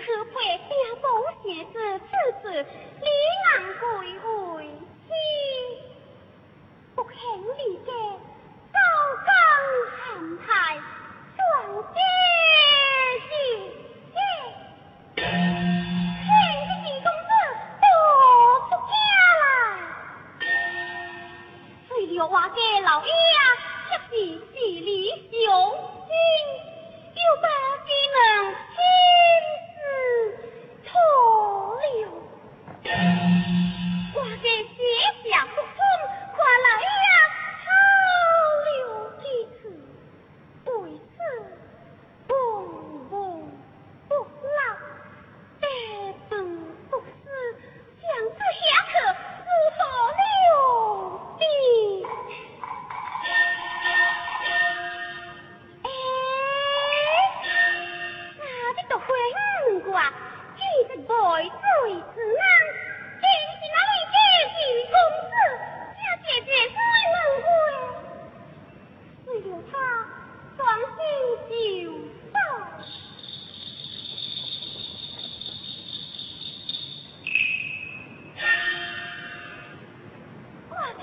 可配将宝写字此字你能归回去。不肯离家高更寒判双志气公子啦我给老爷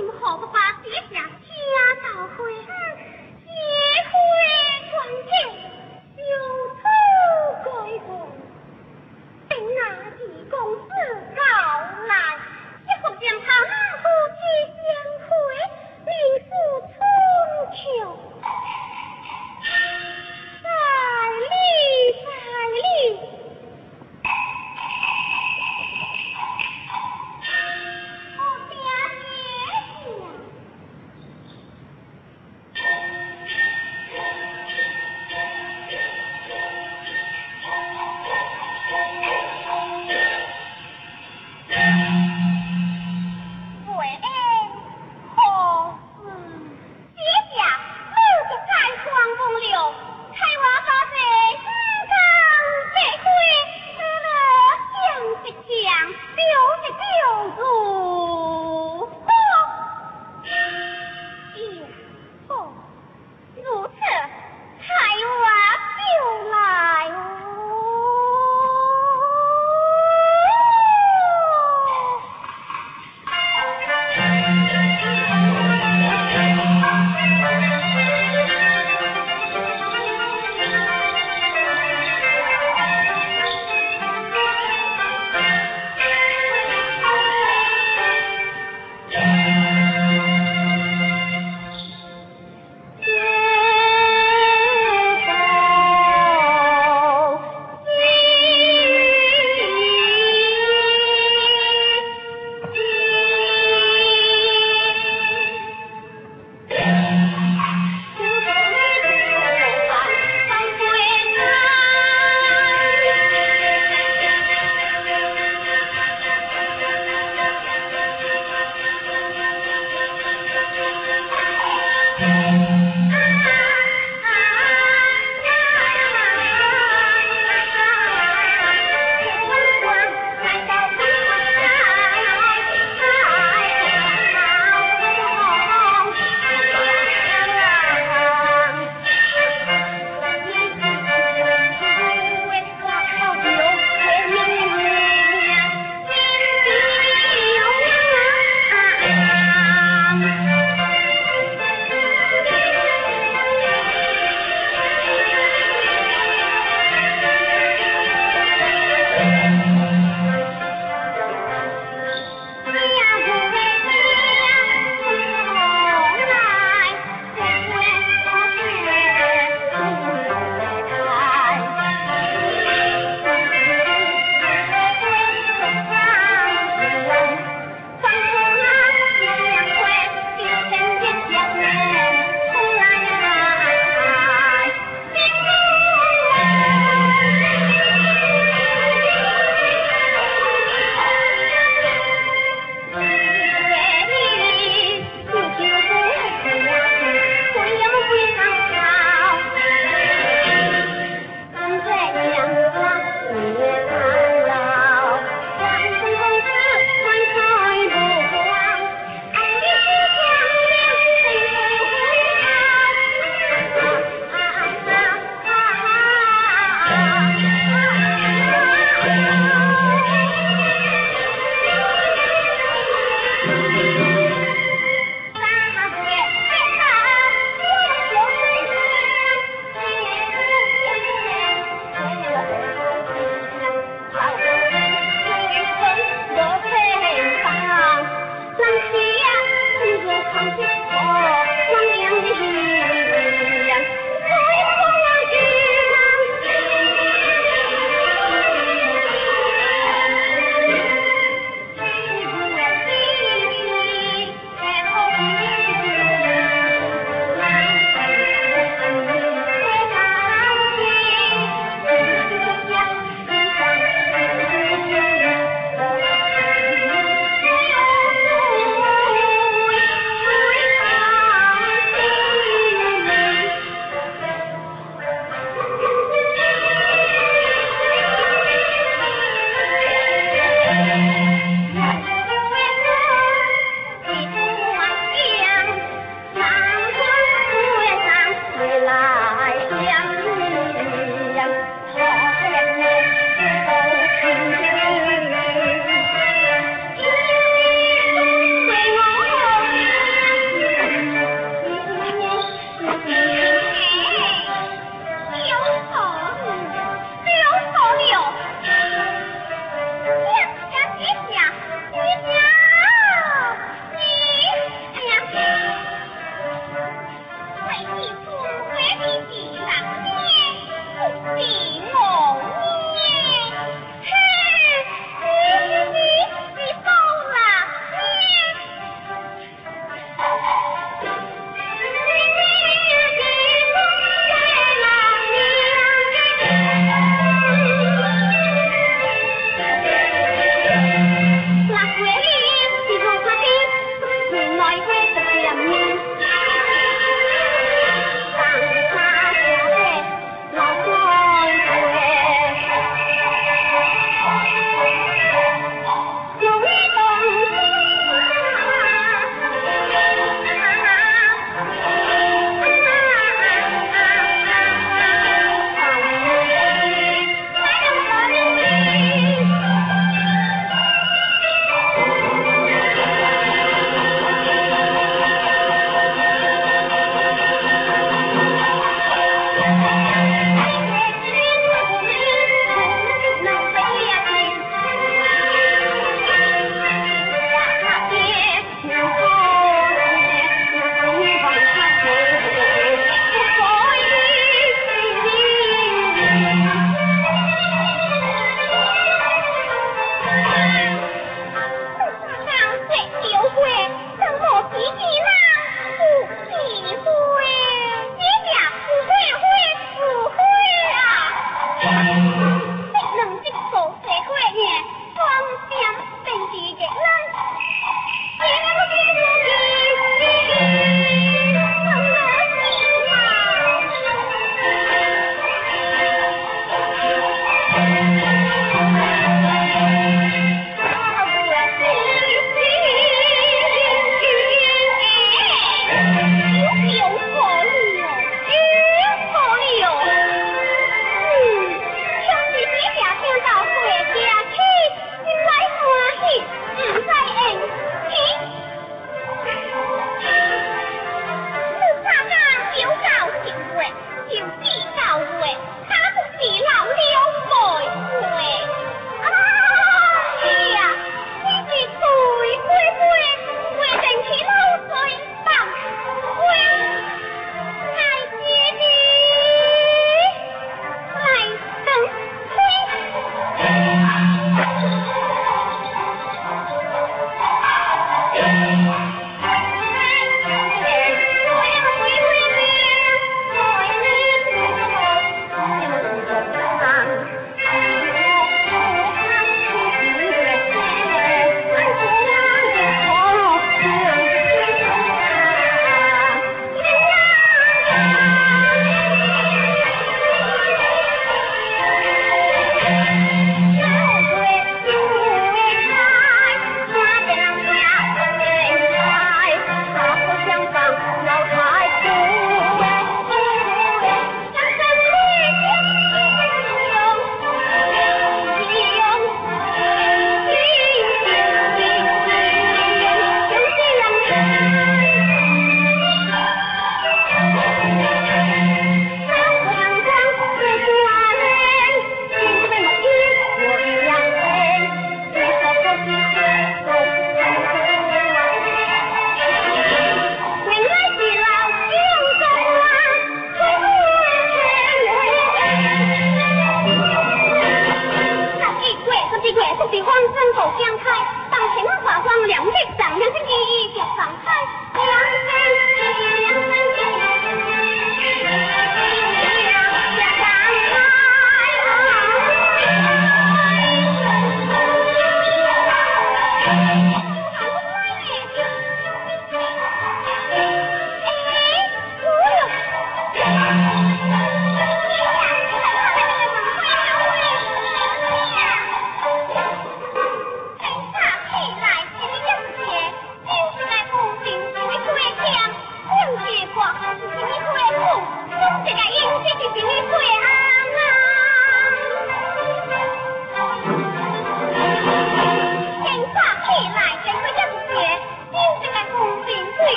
你们好，不把跌下天道辉。